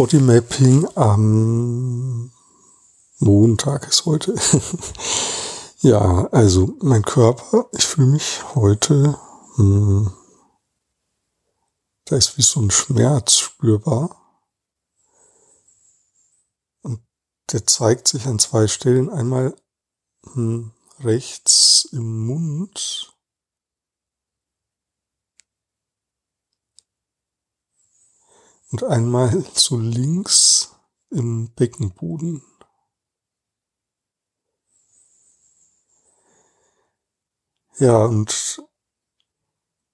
Bodymapping am Montag ist heute. ja, also mein Körper, ich fühle mich heute, hm, da ist wie so ein Schmerz spürbar. Und der zeigt sich an zwei Stellen. Einmal hm, rechts im Mund und einmal so links im Beckenboden. Ja, und,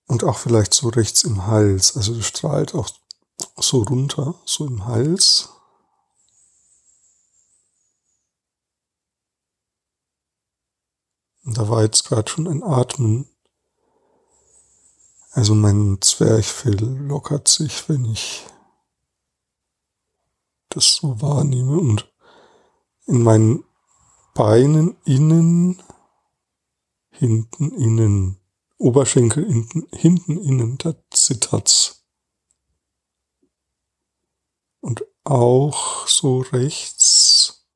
und auch vielleicht so rechts im Hals. Also das strahlt auch so runter, so im Hals. Und da war jetzt gerade schon ein Atmen. Also mein Zwerchfell lockert sich, wenn ich das so wahrnehme und in meinen Beinen innen, hinten innen, Oberschenkel hinten, hinten innen, da zittert's. Und auch so rechts,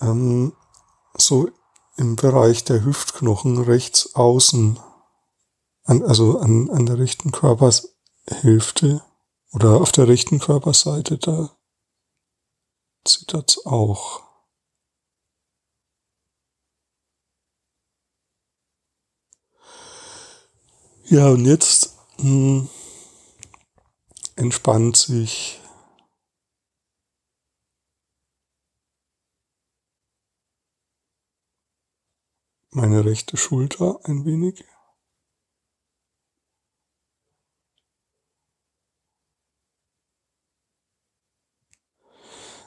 ähm, so im Bereich der Hüftknochen rechts außen, an, also an, an der rechten Körperhälfte, oder auf der rechten Körperseite, da zittert's auch. Ja, und jetzt hm, entspannt sich meine rechte Schulter ein wenig.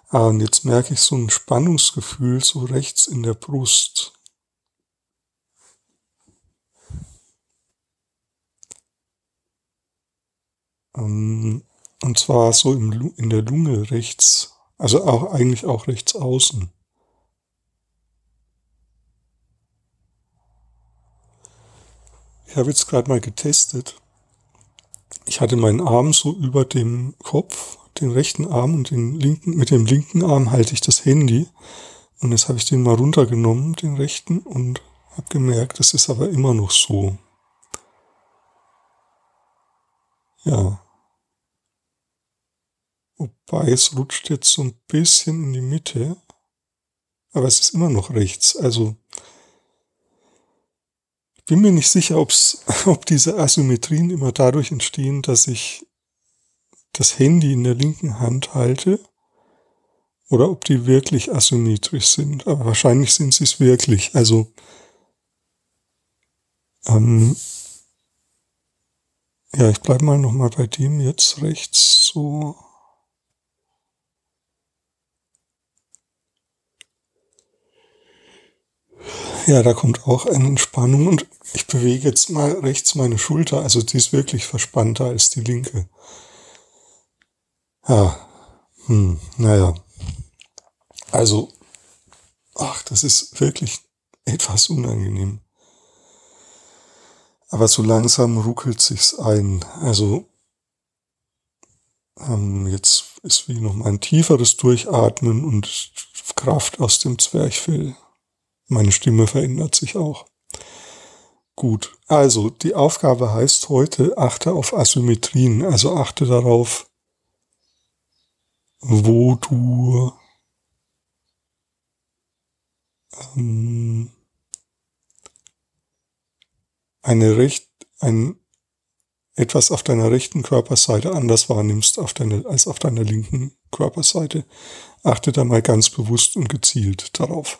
Ah, und jetzt merke ich so ein Spannungsgefühl so rechts in der Brust. Ähm, und zwar so im, in der Lunge rechts, also auch eigentlich auch rechts außen. Ich habe jetzt gerade mal getestet. Ich hatte meinen Arm so über dem Kopf den rechten Arm und den linken, mit dem linken Arm halte ich das Handy. Und jetzt habe ich den mal runtergenommen, den rechten, und habe gemerkt, das ist aber immer noch so. Ja. Wobei es rutscht jetzt so ein bisschen in die Mitte, aber es ist immer noch rechts. Also ich bin mir nicht sicher, ob's, ob diese Asymmetrien immer dadurch entstehen, dass ich das Handy in der linken Hand halte oder ob die wirklich asymmetrisch sind. Aber wahrscheinlich sind sie es wirklich. Also ähm, ja, ich bleibe mal nochmal bei dem jetzt rechts so. Ja, da kommt auch eine Entspannung und ich bewege jetzt mal rechts meine Schulter. Also die ist wirklich verspannter als die linke. Ja, hm, naja. Also, ach, das ist wirklich etwas unangenehm. Aber so langsam ruckelt sich's ein. Also, ähm, jetzt ist wie noch mal ein tieferes Durchatmen und Kraft aus dem Zwerchfell. Meine Stimme verändert sich auch. Gut, also die Aufgabe heißt heute, achte auf Asymmetrien, also achte darauf, wo du ähm, eine recht, ein etwas auf deiner rechten Körperseite anders wahrnimmst auf deine, als auf deiner linken Körperseite. Achte da mal ganz bewusst und gezielt darauf.